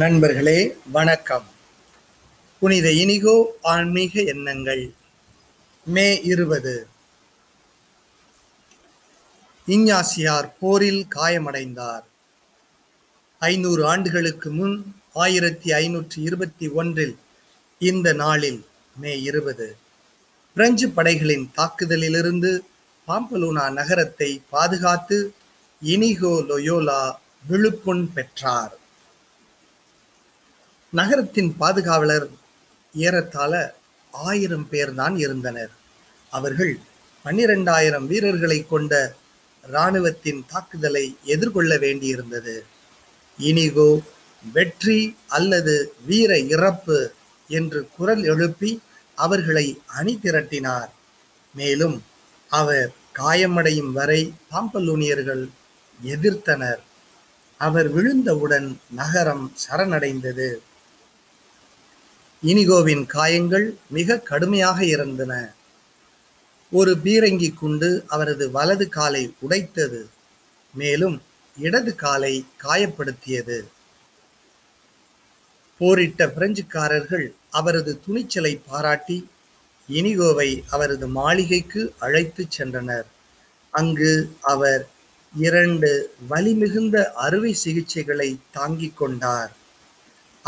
நண்பர்களே வணக்கம். புனித இனிகோ ஆன்மீக எண்ணங்கள் மே இருபது. இஞ்ஞாசியார் போரில் காயமடைந்தார். ஐநூறு ஆண்டுகளுக்கு முன் ஆயிரத்தி ஐநூற்றி இருபத்தி ஒன்றில் இந்த நாளில் மே இருபது. பிரெஞ்சு படைகளின் தாக்குதலிலிருந்து பாம்பலூனா நகரத்தை பாதுகாத்து இனிகோ லொயோலா விழுப்புண் பெற்றார். நகரத்தின் பாதுகாவலர் ஏறத்தாழ ஆயிரம் பேர்தான் இருந்தனர். அவர்கள் பன்னிரெண்டாயிரம் வீரர்களை கொண்ட இராணுவத்தின் தாக்குதலை எதிர்கொள்ள வேண்டியிருந்தது. இனிகோ வெற்றி அல்லது வீர இறப்பு என்று குரல் எழுப்பி அவர்களை அணி திரட்டினார் மேலும் அவர் காயமடையும் வரை பாம்பலூனியர்கள் எதிர்த்தனர். அவர் விழுந்தவுடன் நகரம் சரணடைந்தது. இனிகோவின் காயங்கள் மிக கடுமையாக இருந்தன ஒரு பீரங்கி குண்டு அவரது வலது காலை உடைத்தது மேலும் இடது காலை காயப்படுத்தியது. போரிட்ட பிரெஞ்சுக்காரர்கள் அவரது துணிச்சலை பாராட்டி இனிகோவை அவரது மாளிகைக்கு அழைத்துச் சென்றனர். அங்கு அவர் இரண்டு வலிமிகுந்த அறுவை சிகிச்சைகளை தாங்கிக் கொண்டார்.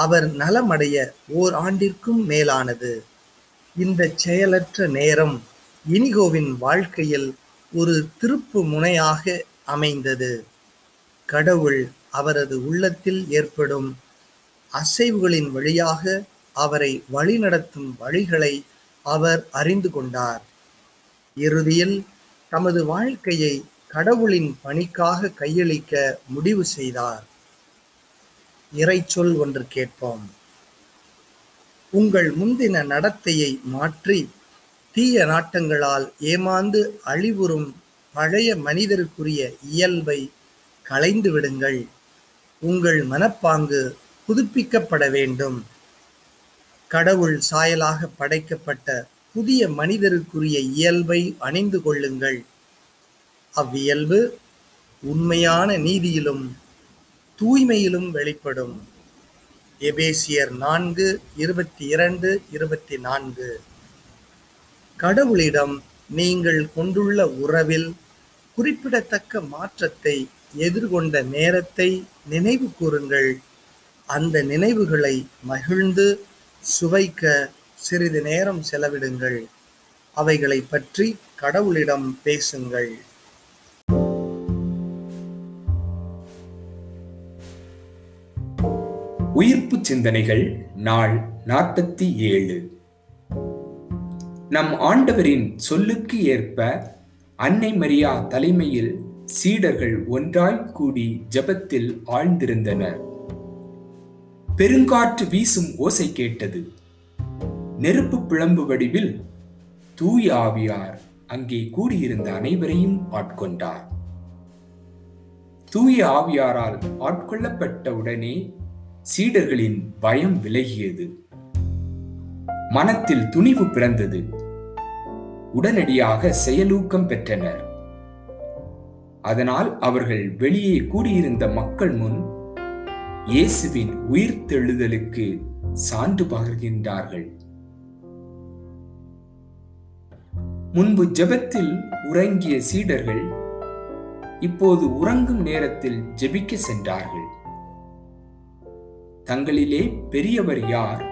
அவர் நலமடைய ஓர் ஆண்டிற்கும் மேலானது. இந்த செயலற்ற நேரம் இனிகோவின் வாழ்க்கையில் ஒரு திருப்பு முனையாக அமைந்தது. கடவுள் அவரது உள்ளத்தில் ஏற்படும் அசைவுகளின் வழியாக அவரை வழிநடத்தும் வழிகளை அவர் அறிந்து கொண்டார். இறுதியில் தமது வாழ்க்கையை கடவுளின் பணிக்காக கையளிக்க முடிவு செய்தார். இறைச்சொல் ஒன்று கேட்போம். உங்கள் முந்தின நடத்தையை மாற்றி தீய நாட்டங்களால் ஏமாந்து அழிவுறும் பழைய மனிதருக்குரிய இயல்பை களைந்து விடுங்கள். உங்கள் மனப்பாங்கு புதுப்பிக்கப்பட வேண்டும். கடவுள் சாயலாக படைக்கப்பட்ட புதிய மனிதருக்குரிய இயல்பை அணிந்து கொள்ளுங்கள். அவ்வியல்பு உண்மையான நீதியிலும் தூய்மையிலும் வெளிப்படும். எபேசியர் நான்கு இருபத்தி இரண்டு இருபத்தி நான்கு கடவுளிடம் நீங்கள் கொண்டுள்ள உறவில் குறிப்பிடத்தக்க மாற்றத்தை எதிர்கொண்ட நேரத்தை நினைவு கூறுங்கள். அந்த நினைவுகளை மகிழ்ந்து சுவைக்க சிறிது நேரம் செலவிடுங்கள். அவைகளை பற்றி கடவுளிடம் பேசுங்கள். உயிர்ப்பு சிந்தனைகள் நாள் நாற்பத்தி ஏழு. நம் ஆண்டவரின் சொல்லுக்கு ஏற்ப அன்னை மரியா தலைமையில் சீடர்கள் ஒன்றாய் கூடி ஜபத்தில் ஆழ்ந்திருந்தனர் பெருங்காற்று வீசும் ஓசை கேட்டது. நெருப்பு பிளம்பு வடிவில் தூய ஆவியார் அங்கே கூடியிருந்த அனைவரையும் ஆட்கொண்டார். தூய ஆவியாரால் ஆட்கொள்ளப்பட்ட உடனே சீடர்களின் பயம் விலகியது. மனத்தில் துணிவு பிறந்தது. உடனடியாக செயலூக்கம் பெற்றனர். அதனால் அவர்கள் வெளியே கூடியிருந்த மக்கள் முன் இயேசுவின் உயிர்த்தெழுதலுக்கு சான்று பகர்கின்றார்கள். முன்பு ஜெபத்தில் உறங்கிய சீடர்கள் இப்போது உறங்கும் நேரத்தில் ஜெபிக்க சென்றார்கள். தங்களிலே பெரியவர் யார்?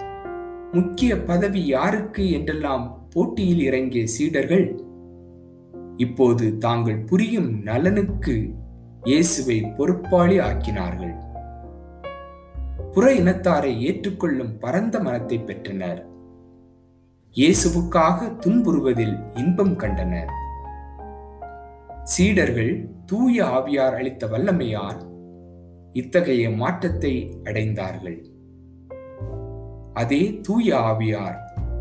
முக்கிய பதவி யாருக்கு என்றெல்லாம் போட்டியில் இறங்கிய சீடர்கள்? இப்போது தாங்கள் புரியும் நலனுக்கு இயேசுவை பொறுப்பாளி ஆக்கினார்கள். புற இனத்தாரை ஏற்றுக்கொள்ளும் பரந்த மனத்தை பெற்றனர். இயேசுவுக்காக துன்புறுவதில் இன்பம் கண்டனர். சீடர்கள் தூய ஆவியார் அளித்த வல்லமையால் இத்தகைய மாற்றத்தை அடைந்தார்கள். அதே தூய ஆவியார்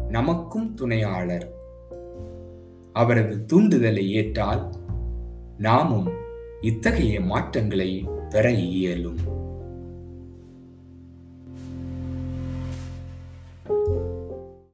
நமக்கும் துணையாளர். அவரது தூண்டுதலை ஏற்றால் நாமும் இத்தகைய மாற்றங்களை பெற இயலும்.